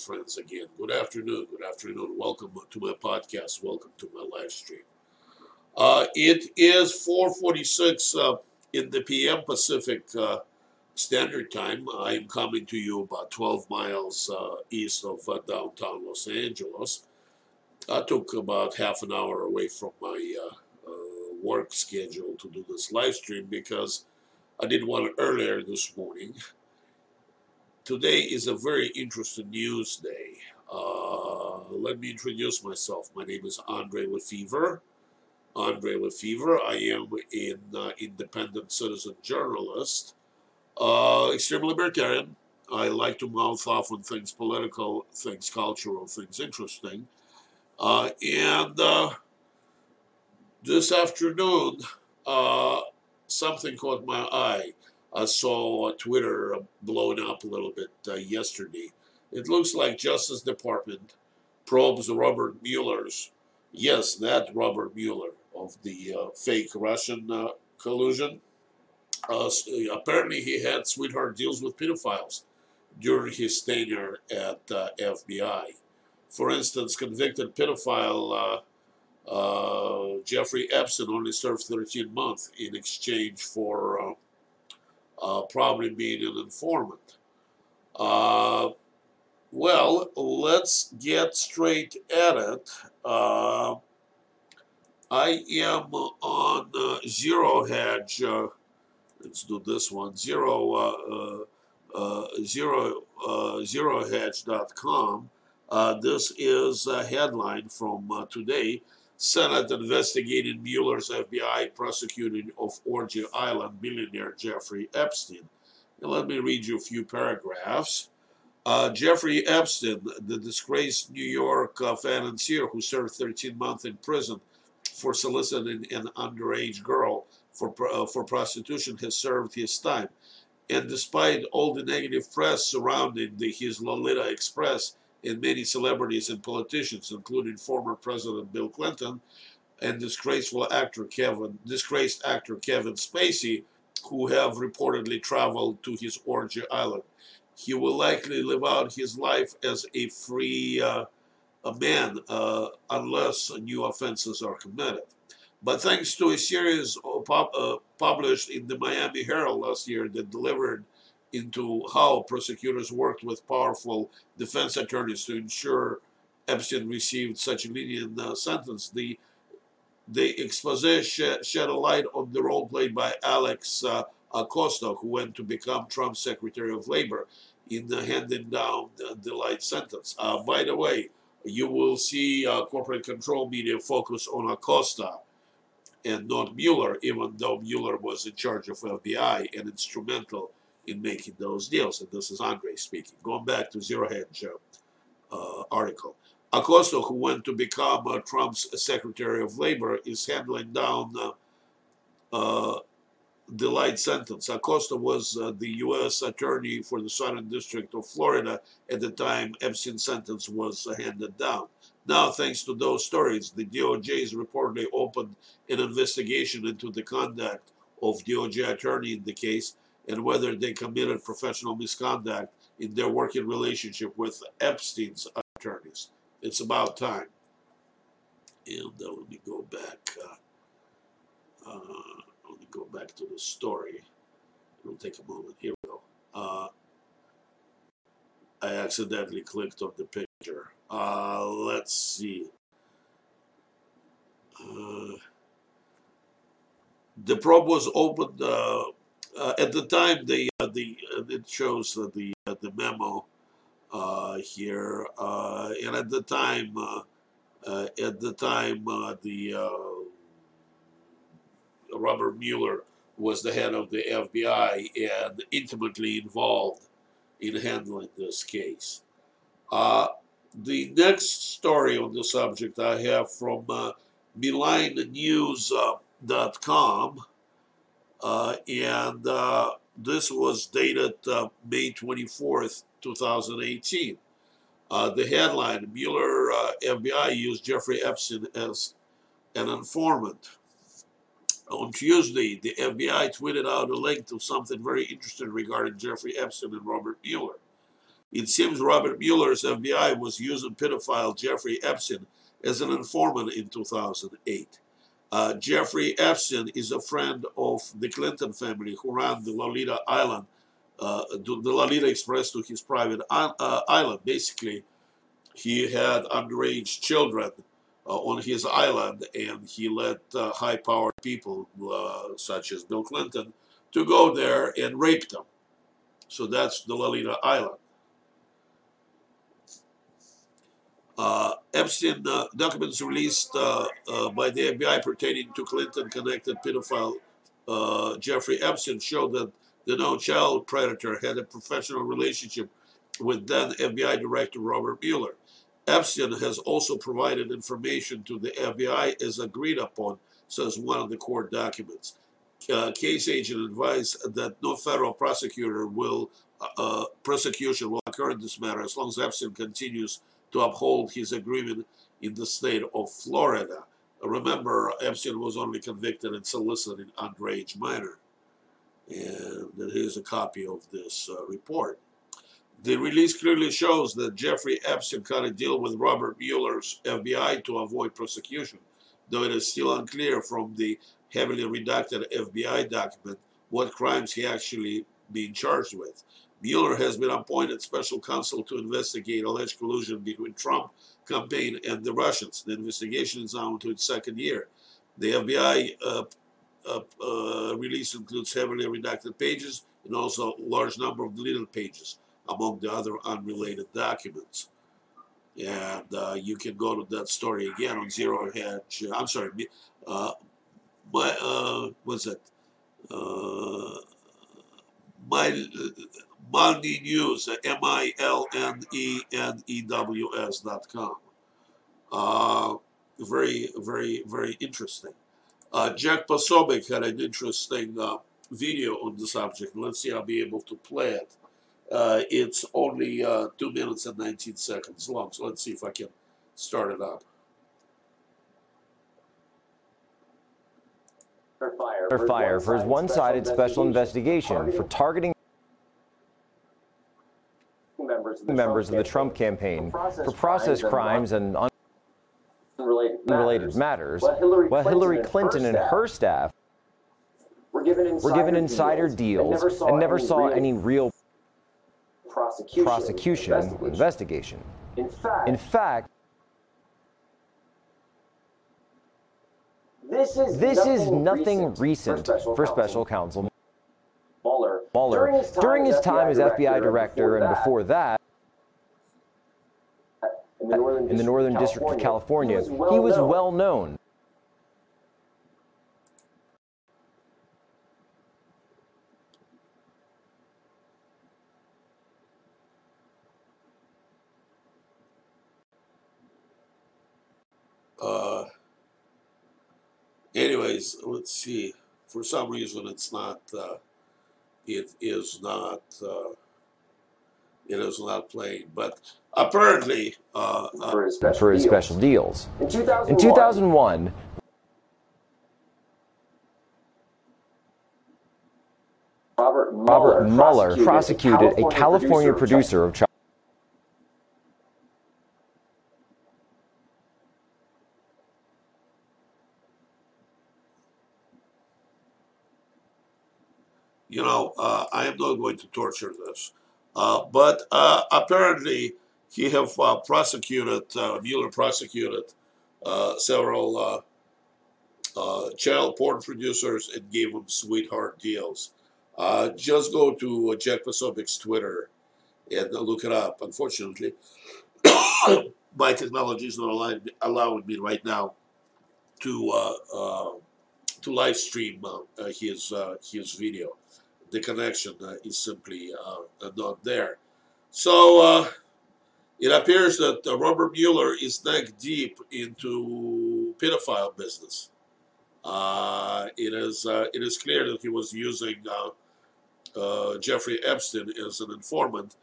friends, again. Good afternoon. Good afternoon. Welcome to my podcast. Welcome to my live stream. Uh, it is 4:46 uh, in the PM Pacific uh, Standard Time. I'm coming to you about 12 miles uh, east of uh, downtown Los Angeles. I took about half an hour away from my uh, work schedule to do this live stream because I did one earlier this morning Today is a very interesting news day. Uh, let me introduce myself. My name is Andre Lefevre. Andre Lefevre. I am an uh, independent citizen journalist, uh, extreme libertarian. I like to mouth off on things political, things cultural, things interesting. Uh, and uh, this afternoon, uh, something caught my eye. I saw Twitter blown up a little bit uh, yesterday. It looks like Justice Department probes Robert Mueller's, yes, that Robert Mueller of the uh, fake Russian uh, collusion. Uh, apparently, he had sweetheart deals with pedophiles during his tenure at uh, FBI. For instance, convicted pedophile uh, Jeffrey Epstein only served 13 months in exchange for uh, probably being an informant. Uh, well, let's get straight at it. Uh, I am on uh, Zero Hedge. Uh, let's do this one. Zero, uh, uh, zero, zerohedge.com. this is a headline from today. Senate investigated Mueller's FBI prosecuting of Orgy Island billionaire Jeffrey Epstein. Let me read you a few paragraphs. Uh, Jeffrey Epstein, the disgraced New York uh, financier who served 13 months in prison for soliciting an underage girl for, uh, for prostitution, has served his time. And despite all the negative press surrounding the, his Lolita Express, in many celebrities and politicians, including former President Bill Clinton and disgraceful actor Kevin, disgraced actor Kevin Spacey, who have reportedly traveled to his orgy island. He will likely live out his life as a free uh, a man uh, unless new offenses are committed. But thanks to a series pub, uh, published in the Miami Herald last year that delivered into how prosecutors worked with powerful defense attorneys to ensure Epstein received such a lenient uh, sentence. The the expose shed, shed, a light on the role played by Alex uh, Acosta, who went to become Trump's Secretary of Labor in uh, handing down the, the light sentence. Uh, by the way, you will see uh, corporate control media focus on Acosta and not Mueller, even though Mueller was in charge of FBI and instrumental in making those deals. And this is Andre speaking. Going back to Zero Hedge uh, uh, article. Acosta, who went to become uh, Trump's Secretary of Labor, is handling down uh, uh, the light sentence. Acosta was uh, the U.S. Attorney for the Southern District of Florida at the time Epstein's sentence was handed down. Now, thanks to those stories, the DOJ has reportedly opened an investigation into the conduct of DOJ attorney in the case and whether they committed professional misconduct in their working relationship with Epstein's attorneys. It's about time. And uh, let me go back. Uh, uh, let me go back to the story. It'll take a moment. Here we go. Uh, I accidentally clicked on the picture. Uh, let's see. Uh, the probe was opened uh, at the time, the uh, the uh, it shows the uh, the memo uh, here, uh, and at the time, at the time, the Robert Mueller was the head of the FBI and intimately involved in handling this case. the next story on the subject I have from uh, MalignNews.com. Uh, and uh, this was dated uh, May 24th, 2018. Uh, the headline Mueller FBI used Jeffrey Epstein as an informant. On Tuesday, the FBI tweeted out a link to something very interesting regarding Jeffrey Epstein and Robert Mueller. It seems Robert Mueller's FBI was using pedophile Jeffrey Epstein as an informant in 2008. Uh, Jeffrey Epstein is a friend of the Clinton family who ran the Lolita Island, uh, the Lolita Express to his private uh, island. Basically, he had underage children uh, on his island, and he let uh, high-powered people, uh, such as Bill Clinton, to go there and rape them. So that's the Lolita Island. Uh, Epstein uh, documents released uh, uh by the FBI pertaining to Clinton-connected pedophile uh, Jeffrey Epstein show that the known child predator had a professional relationship with then FBI Director Robert Mueller. Epstein has also provided information to the FBI as agreed upon, says one of the court documents. Uh, case agent advised that no federal prosecutor will prosecution will occur in this matter as long as Epstein continues to uphold his agreement in the state of Florida. Remember, Epstein was only convicted in soliciting underage minor. And here's a copy of this uh, report. The release clearly shows that Jeffrey Epstein cut a deal with Robert Mueller's FBI to avoid prosecution, though it is still unclear from the heavily redacted FBI document what crimes he actually being charged with. Mueller has been appointed special counsel to investigate alleged collusion between Trump campaign and the Russians. The investigation is now into its second year. The FBI uh, uh, uh, release includes heavily redacted pages and also a large number of deleted pages, among the other unrelated documents. And uh, you can go to that story again on Zero Hedge. I'm sorry, uh, my, uh, what's it? Uh, my Milnews News, M-I-L-N-E-N-E-W-S dot com. Uh, very, very, very interesting. Uh, Jack Posobiec had an interesting uh, video on the subject. Let's see, I'll be able to play it. Uh, it's only uh, 2 minutes and 19 seconds long, so let's see if I can start it up. Fire, fire for his one-sided special investigation for targeting members of the, members Trump, of the Trump campaign for process, for process crimes, and unrelated, matters, matters while Hillary, while Hillary Clinton, and her staff were given insider, were given insider deals, deals and never saw, any, real, prosecution, prosecution investigation. investigation. In fact, in fact this is this nothing, is nothing recent, recent for special, counsel. Mueller. Mueller. During his time, During his time as FBI director, and before that, in the Northern, in the Northern District, of California, he was well, he was known. well known. Uh, anyways, let's see. For some reason, it's not. Uh, it is not uh, it is not playing. But apparently, uh, uh for his special, for his deals. special deals. In 2001, in 2001 Robert Mueller, Robert Mueller prosecuted, prosecuted, a California, producer, producer of child you know, uh, I am not going to torture this. Uh, but uh, apparently he have uh, prosecuted, uh, Mueller prosecuted uh, several child porn producers and gave them sweetheart deals. just go to Jack Posobiec's Twitter and look it up. Unfortunately, my technology is not allowing, allowing me right now to to live stream his his video the connection uh, is simply uh, not there. So uh, it appears that Robert Mueller is neck deep into pedophile business. it is it is clear that he was using Jeffrey Epstein as an informant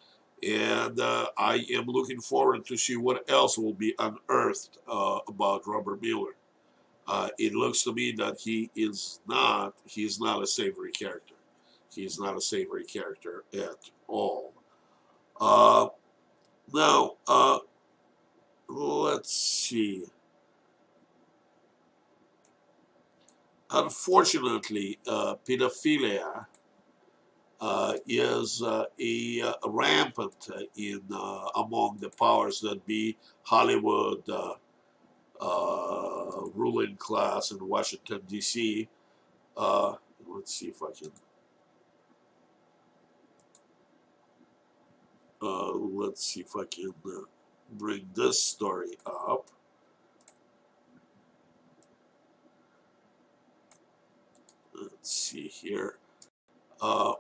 and uh, I am looking forward to see what else will be unearthed uh, about Robert Mueller. Uh, it looks to me that he is not he is not a savory character. He's not a savory character at all. Uh, now, uh, let's see. Unfortunately, uh, pedophilia uh, is uh, a, uh, rampant in among the powers that be, Hollywood, ruling class in Washington D.C. let's see if I can. Let's see if I can bring this story up. Let's see here. Uh,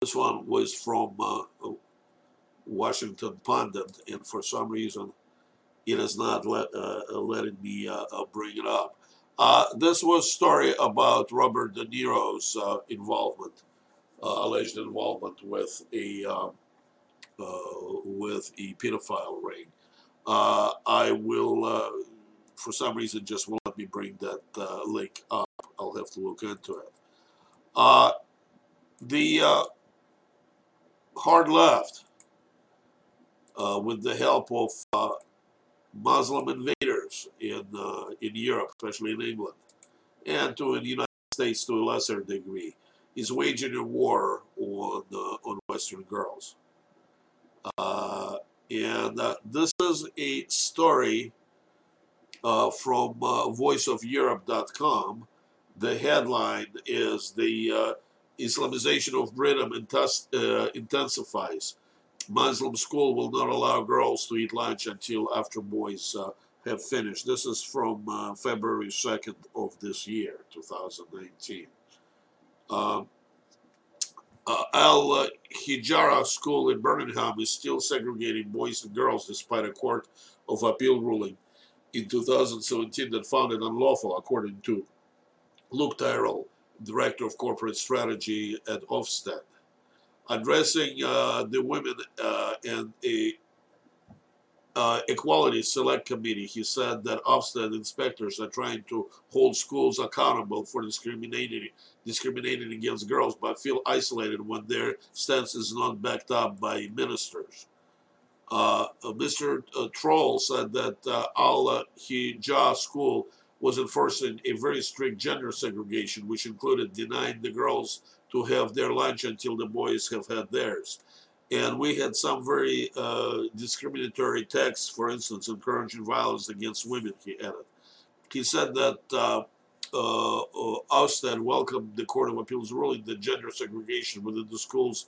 this one was from uh, Washington Pundit, and for some reason, it is not let, uh, letting me uh, uh, bring it up. Uh, this was a story about Robert De Niro's involvement, alleged involvement with a um, with a pedophile ring. I will for some reason just won't let me bring that uh, link up. I'll have to look into it. Uh, the uh, hard left, uh, with the help of uh, Muslim invaders in uh, in Europe, especially in England, and to the United States to a lesser degree, is waging a war on on Western girls. and this is a story uh, from uh, voiceofeurope.com. The headline is the uh, Islamization of Britain uh, intensifies. Muslim school will not allow girls to eat lunch until after boys uh, have finished. This is from uh, February 2nd of this year, 2019. Um, uh, Al Hijra School in Birmingham is still segregating boys and girls despite a court of appeal ruling in 2017 that found it unlawful, according to Luke Tryl, Director of Corporate Strategy at Ofsted. Addressing uh, the Women uh, and a uh, Equality Select Committee, he said that Ofsted inspectors are trying to hold schools accountable for discriminating, discriminating against girls, but feel isolated when their stance is not backed up by ministers. Uh, uh, Mr. Uh, Tryl said that uh, Al Hijra School was enforcing a very strict gender segregation, which included denying the girls to have their lunch until the boys have had theirs. And we had some very uh, discriminatory texts, for instance, encouraging violence against women, he added. He said that uh, uh, Ofsted welcomed the Court of Appeals ruling that gender segregation within the schools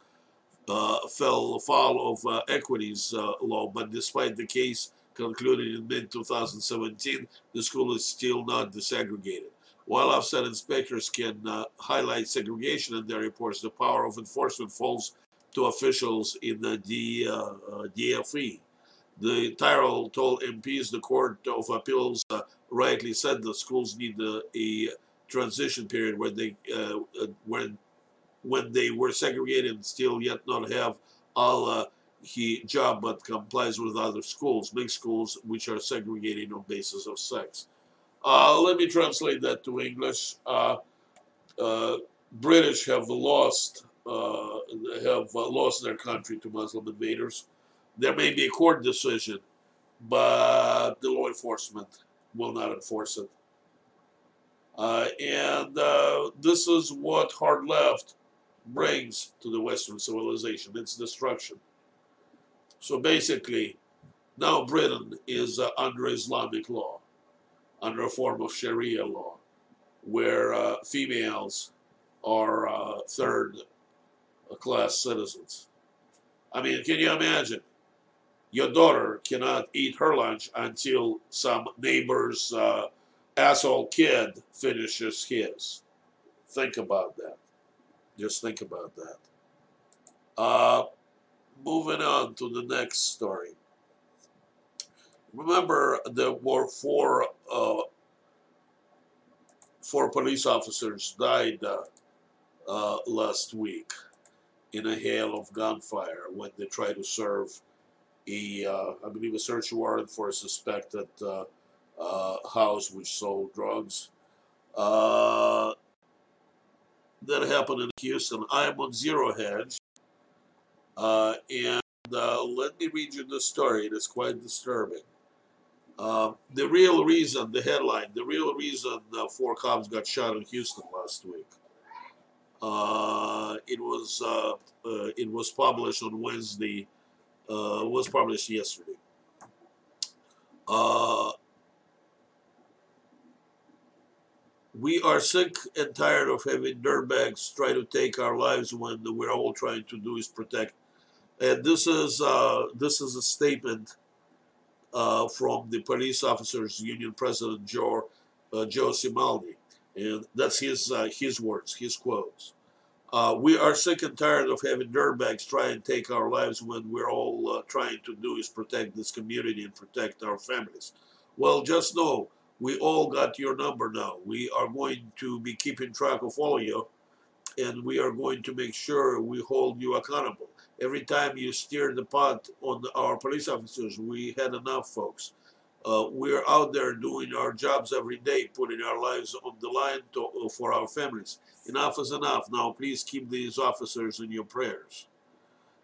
uh, fell foul of uh, equities uh, law, but despite the case concluded in mid-2017, the school is still not desegregated. While Ofsted inspectors can uh, highlight segregation in their reports, the power of enforcement falls to officials in the D, uh, uh, DFE. The Tryl told MPs the Court of Appeals rightly said the schools need a, transition period where they when when they were segregated and still yet not have all uh, he job but complies with other schools, mixed schools which are segregating on basis of sex. Uh, let me translate that to English. Uh, uh, British have lost uh, have uh, lost their country to Muslim invaders. There may be a court decision, but the law enforcement will not enforce it. Uh, and this is what hard left brings to the Western civilization, its destruction. So basically, now Britain is under Islamic law, under a form of Sharia law, where uh, females are uh, third class citizens. I mean, can you imagine? Your daughter cannot eat her lunch until some neighbor's uh, asshole kid finishes his. Think about that. Just think about that. Uh, moving on to the next story. Remember, there were four uh, four police officers died uh, uh, last week in a hail of gunfire when they tried to serve a, uh, I believe, a search warrant for a suspected uh, house which sold drugs. that happened in Houston. I am on Zero Hedge, and uh, let me read you the story. It is quite disturbing. Uh, the real reason, the headline, the real reason uh, four cops got shot in Houston last week. Uh, it was uh, it was published on Wednesday. was published yesterday. we are sick and tired of having dirtbags try to take our lives when we're all trying to do is protect. And this is uh, this is a statement uh, from the police officers union president Joe uh, Joe Gamaldi, and that's his uh, his words, his quotes. Uh, we are sick and tired of having dirtbags try and take our lives when we're all uh, trying to do is protect this community and protect our families. Well, just know we all got your number now. We are going to be keeping track of all of you, and we are going to make sure we hold you accountable. Every time you steer the pot on our police officers, we had enough, folks. Uh, we're out there doing our jobs every day, putting our lives on the line to, uh, for our families. Enough is enough. Now, please keep these officers in your prayers.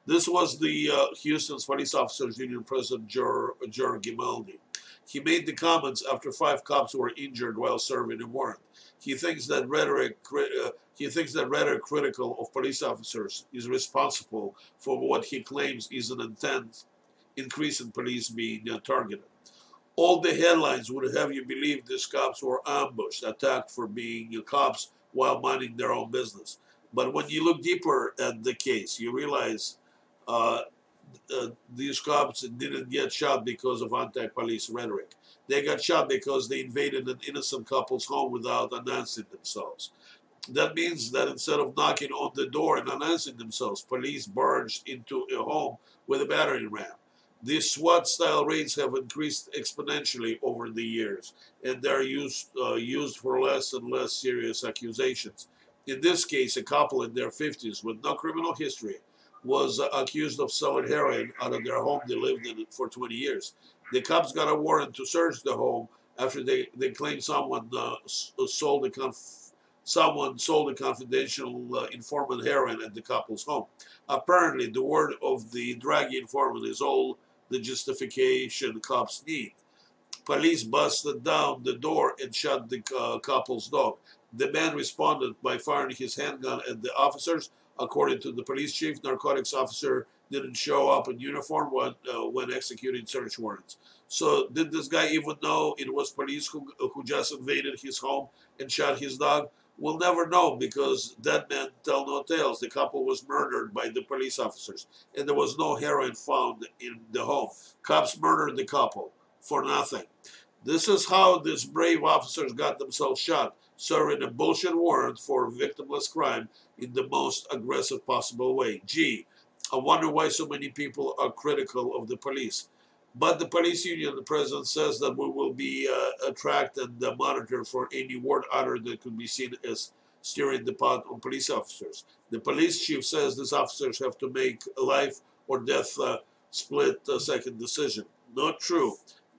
This was the uh, Houston's Police Officers Union President Jer, Jer Gamaldi. He made the comments after five cops were injured while serving a warrant. He thinks that rhetoric uh, he thinks that rhetoric critical of police officers is responsible for what he claims is an intent increase in police being uh, targeted. All the headlines would have you believe these cops were ambushed, attacked for being uh, cops while minding their own business. But when you look deeper at the case, you realize uh, uh, these cops didn't get shot because of anti-police rhetoric. They got shot because they invaded an innocent couple's home without announcing themselves. That means that instead of knocking on the door and announcing themselves, police barged into a home with a battering ram. These SWAT-style raids have increased exponentially over the years, and they're used uh, used for less and less serious accusations. In this case, a couple in their 50s with no criminal history was uh, accused of selling heroin out of their home they lived in for 20 years. The cops got a warrant to search the home after they, they claimed someone uh, uh sold the conf- someone sold a confidential uh, informant heroin at the couple's home. Apparently, the word of the drug informant is all the justification cops need. Police busted down the door and shot the uh, couple's dog. The man responded by firing his handgun at the officers, According to the police chief, narcotics officer didn't show up in uniform when, uh, when executing search warrants. So did this guy even know it was police who, who just invaded his home and shot his dog? We'll never know because dead men tell no tales. The couple was murdered by the police officers, and there was no heroin found in the home. Cops murdered the couple for nothing. This is how these brave officers got themselves shot serving a bullshit warrant for victimless crime in the most aggressive possible way. Gee, I wonder why so many people are critical of the police. But the police union, the president says that we will be uh, tracked and uh, monitored for any word uttered that could be seen as steering the pot on police officers. The police chief says these officers have to make a life or death uh, split uh, second decision. Not true.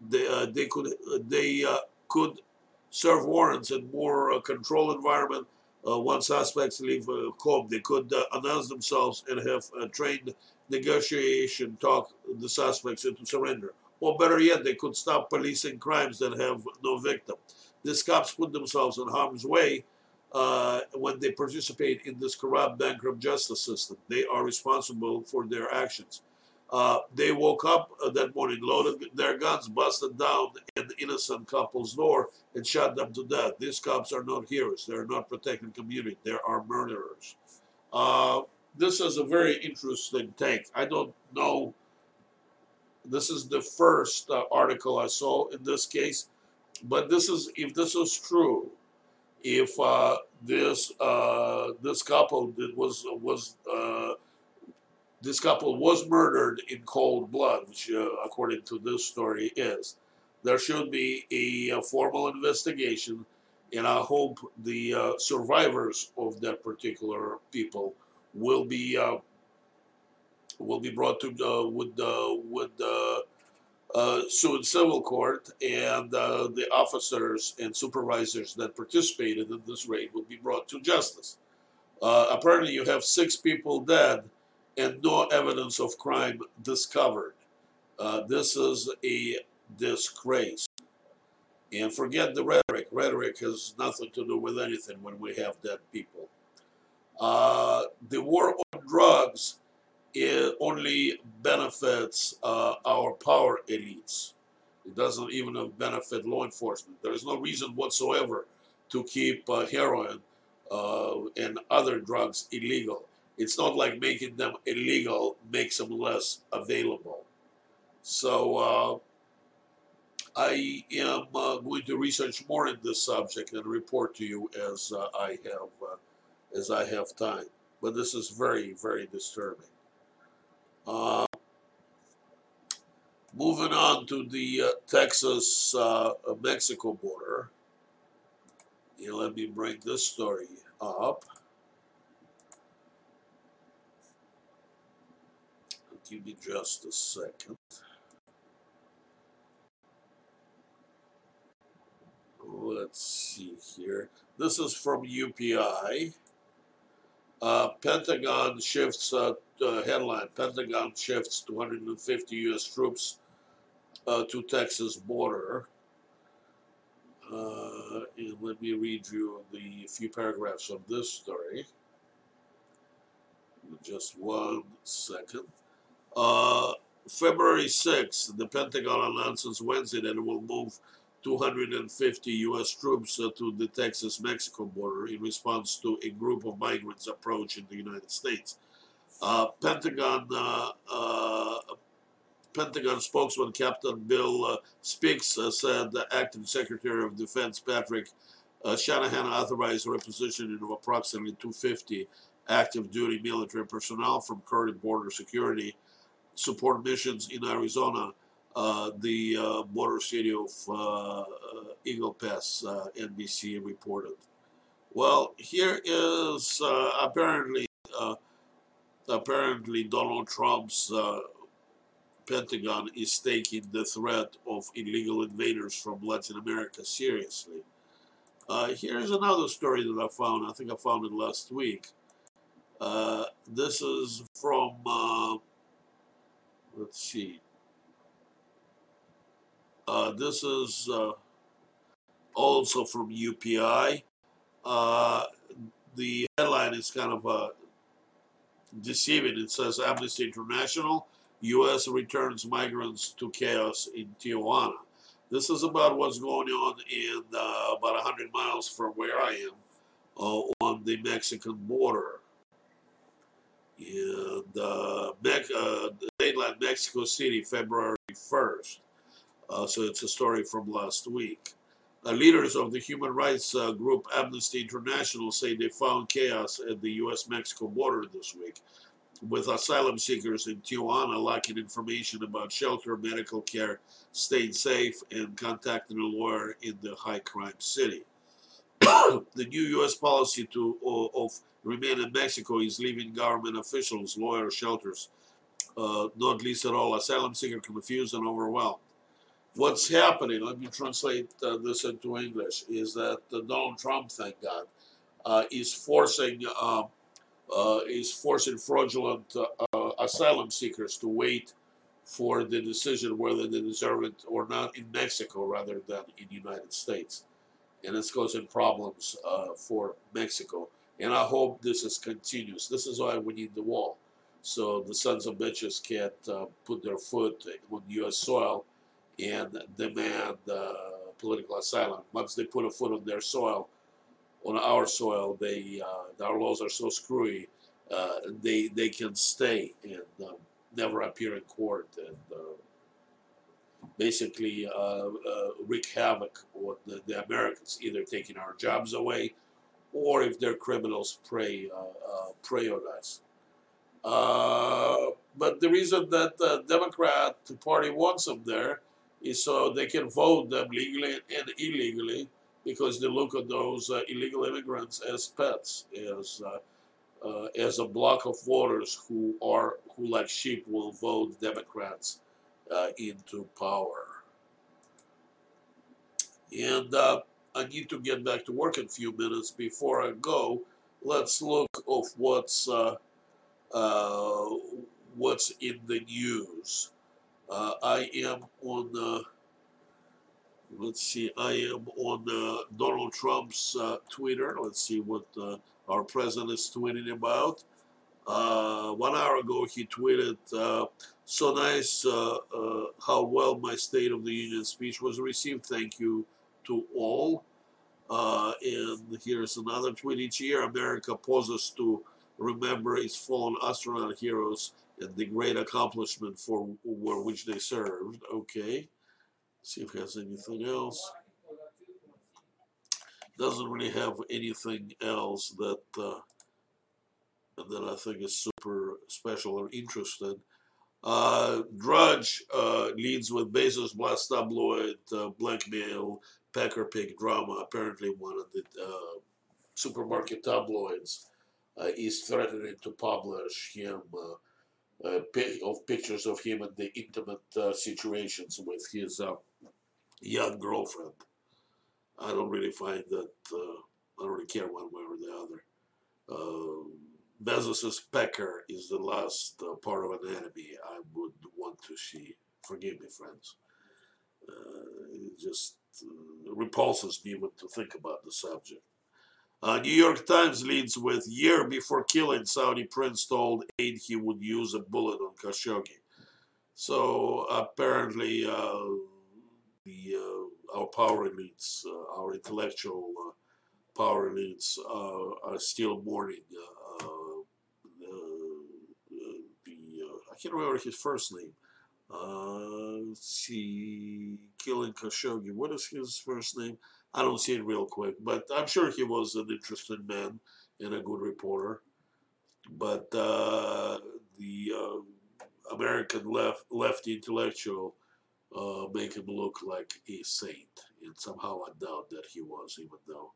They, uh, they could they could serve warrants in more controlled environment. Uh, once suspects leave home, they could uh, announce themselves and have trained negotiation talk the suspects into surrender. Or better yet, they could stop policing crimes that have no victim. These cops put themselves in harm's way uh, when they participate in this corrupt, bankrupt justice system. They are responsible for their actions. Uh, they woke up uh, that morning, loaded their guns, busted down an innocent couple's door, and shot them to death. These cops are not heroes. They're not protecting community. They are murderers. Uh, this is a very interesting take. I don't know. This is the first uh, article I saw in this case, but this is if this is true, if uh, this uh, this couple that was was this couple was murdered in cold blood, which, uh, according to this story, is. There should be a, a formal investigation, and I hope the uh, survivors of that particular people will be uh, will be brought to with with soon civil court, and uh, the officers and supervisors that participated in this raid will be brought to justice. Uh, apparently, you have six people dead and no evidence of crime discovered. Uh, this is a disgrace. And forget the rhetoric. Rhetoric has nothing to do with anything when we have dead people. Uh, the war on drugs only benefits uh, our power elites. It doesn't even benefit law enforcement. There is no reason whatsoever to keep uh, heroin uh, and other drugs illegal. It's not like making them illegal makes them less available. So uh, I am uh, going to research more in this subject and report to you as uh, I have uh, as I have time. But this is very very disturbing. Uh, moving on to the uh, Texas Mexico border. Let me bring this story up. Give me just a second. Let's see here. This is from UPI. Uh, Pentagon shifts, uh, uh, headline, Pentagon shifts 250 U.S. troops uh, to Texas border. Uh, and let me read you the few paragraphs of this story. Just one second. Uh, February 6th, the Pentagon announces Wednesday that it will move 250 U.S. troops uh, to the Texas-Mexico border in response to a group of migrants approaching the United States. Uh, Pentagon uh, uh Pentagon spokesman Captain Bill Speaks said the acting Secretary of Defense Patrick Shanahan authorized the repositioning of approximately 250 active duty military personnel from current border security support missions in Arizona uh, the uh, border city of uh, Eagle Pass, NBC reported. Well, here is apparently apparently Donald Trump's Pentagon is taking the threat of illegal invaders from Latin America seriously. Uh, here's another story that I found. I think I found it last week. Uh, this is from, uh, let's see, uh, this is uh, also from UPI. Uh, the headline is kind of uh, deceiving. It says Amnesty International, U.S. returns migrants to chaos in Tijuana. This is about what's going on in uh, about 100 miles from where I am on the Mexican border. And uh, mainland Mexico City, February 1st. Uh, so it's a story from last week. Uh, leaders of the human rights uh, group Amnesty International say they found chaos at the U.S.-Mexico border this week, with asylum seekers in Tijuana lacking information about shelter, medical care, staying safe, and contacting a lawyer in the high-crime city. the new U.S. policy to uh, of remain in Mexico is leaving government officials, lawyers, shelters, uh, not least at all asylum seekers confused and overwhelmed what's happening, let me translate uh, this into English, is that uh, Donald Trump, thank God, uh, is forcing um, uh, is forcing fraudulent uh, asylum seekers to wait for the decision whether they deserve it or not in Mexico rather than in the United States. And it's causing problems uh, for Mexico. And I hope this is continuous. This is why we need the wall. So the sons of bitches can't put their foot on U.S. soil and demand uh, political asylum. Once they put a foot on their soil, on our soil, they uh, our laws are so screwy, uh, they they can stay and um, never appear in court and uh, basically uh, uh, wreak havoc on the, the, Americans, either taking our jobs away, or if they're criminals, prey prey on us. But the reason that the Democrat Party wants them there is so they can vote them legally and illegally because they look at those uh, illegal immigrants as pets, as uh, uh, as a block of voters who are who like sheep will vote Democrats uh, into power. And uh, I need to get back to work in a few minutes. Before I go, let's look of what's uh, what's in the news. Uh, I am on. Uh, let's see. I am on uh, Donald Trump's uh, Twitter. Let's see what our president is tweeting about. one hour ago, he tweeted, "So nice how well my State of the Union speech was received. Thank you to all." And here's another tweet. Each year, America pauses to remember its fallen astronaut heroes and the great accomplishment for, for which they served. Okay. See if it has anything else. Doesn't really have anything else that uh, that I think is super special or interesting. Uh, Drudge uh, leads with Bezos blast tabloid uh, blackmail Pecker Pig drama. Apparently, one of the uh, supermarket tabloids is threatening to publish him uh, uh of pictures of him in the intimate uh, situations with his uh, young girlfriend. I don't really find that. I don't really care one way or the other. Bezos's pecker is the last part of anatomy I would want to see. Forgive me, friends. it just repulses me even to think about the subject. Uh, New York Times leads with year before killing Saudi prince told aide he would use a bullet on Khashoggi. So apparently, uh, the uh, our power elites, uh, our intellectual uh, power elites, uh, are still mourning the. I can't remember his first name. Uh, see, killing Khashoggi. What is his first name? I don't see it real quick, but I'm sure he was an interesting man and a good reporter. But uh, the uh, American left left intellectual uh, make him look like a saint, and somehow I doubt that he was, even though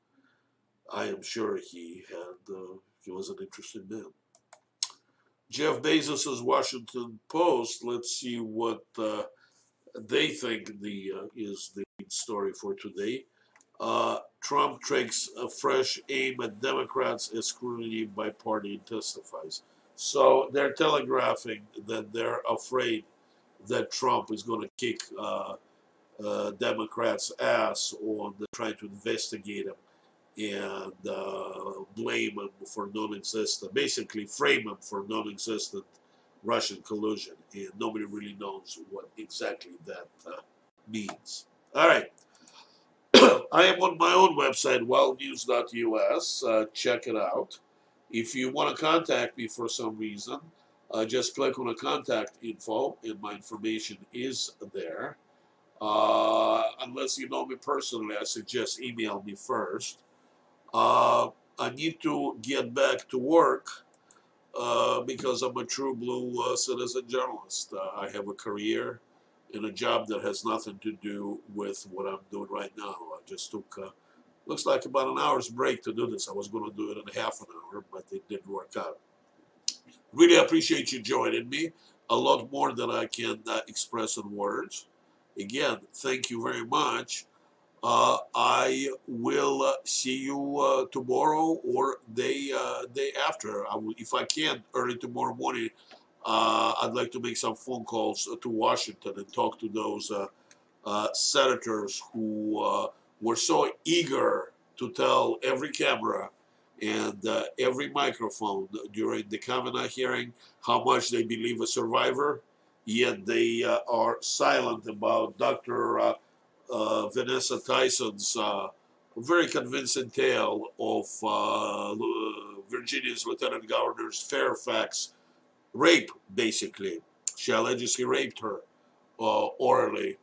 I am sure he had uh, he was an interesting man. Jeff Bezos's Washington Post. Let's see what uh, they think the uh, is the story for today. Uh, Trump takes a fresh aim at Democrats as scrutiny by party testifies. So they're telegraphing that they're afraid that Trump is going to kick uh, uh, Democrats' ass on the, trying to investigate him and uh, blame him for non-existent, basically frame him for non-existent Russian collusion, and nobody really knows what exactly that uh, means. All right. I am on my own website, wildnews.us. Uh, check it out. If you want to contact me for some reason, uh, just click on a contact info, and my information is there. Uh, unless you know me personally, I suggest email me first. Uh, I need to get back to work uh, because I'm a true blue uh, citizen journalist. Uh, I have a career in a job that has nothing to do with what I'm doing right now. I just took, uh, looks like about an hour's break to do this. I was going to do it in half an hour, but it didn't work out. Really appreciate you joining me. A lot more than I can uh, express in words. Again, thank you very much. Uh, I will uh, see you uh, tomorrow or day uh, day after. I will, if I can, early tomorrow morning. Uh, I'd like to make some phone calls to Washington and talk to those uh, senators who were so eager to tell every camera and every microphone during the Kavanaugh hearing how much they believe a survivor, yet they are silent about Dr uh, Vanessa Tyson's uh, very convincing tale of uh, Virginia's Lieutenant Governor's Fairfax rape, basically. She alleges he raped her uh, orally,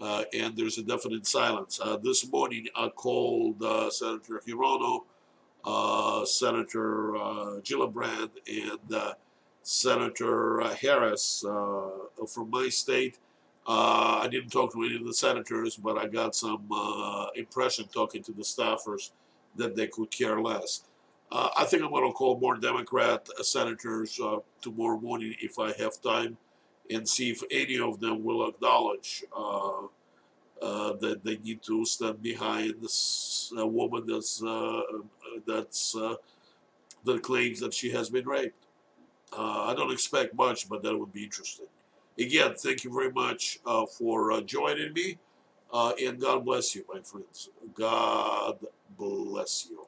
uh, and there's a definite silence. Uh, this morning, I called Senator Hirono, Senator Gillibrand, and Senator Harris from my state uh, I didn't talk to any of the senators, but I got some uh, impression talking to the staffers that they could care less. Uh, I think I'm going to call more Democrat uh, senators uh, tomorrow morning if I have time and see if any of them will acknowledge uh, that they need to stand behind this woman that's that's that claims that she has been raped. Uh, I don't expect much, but that would be interesting. Again, thank you very much uh, for uh, joining me, uh, and God bless you, my friends. God bless you.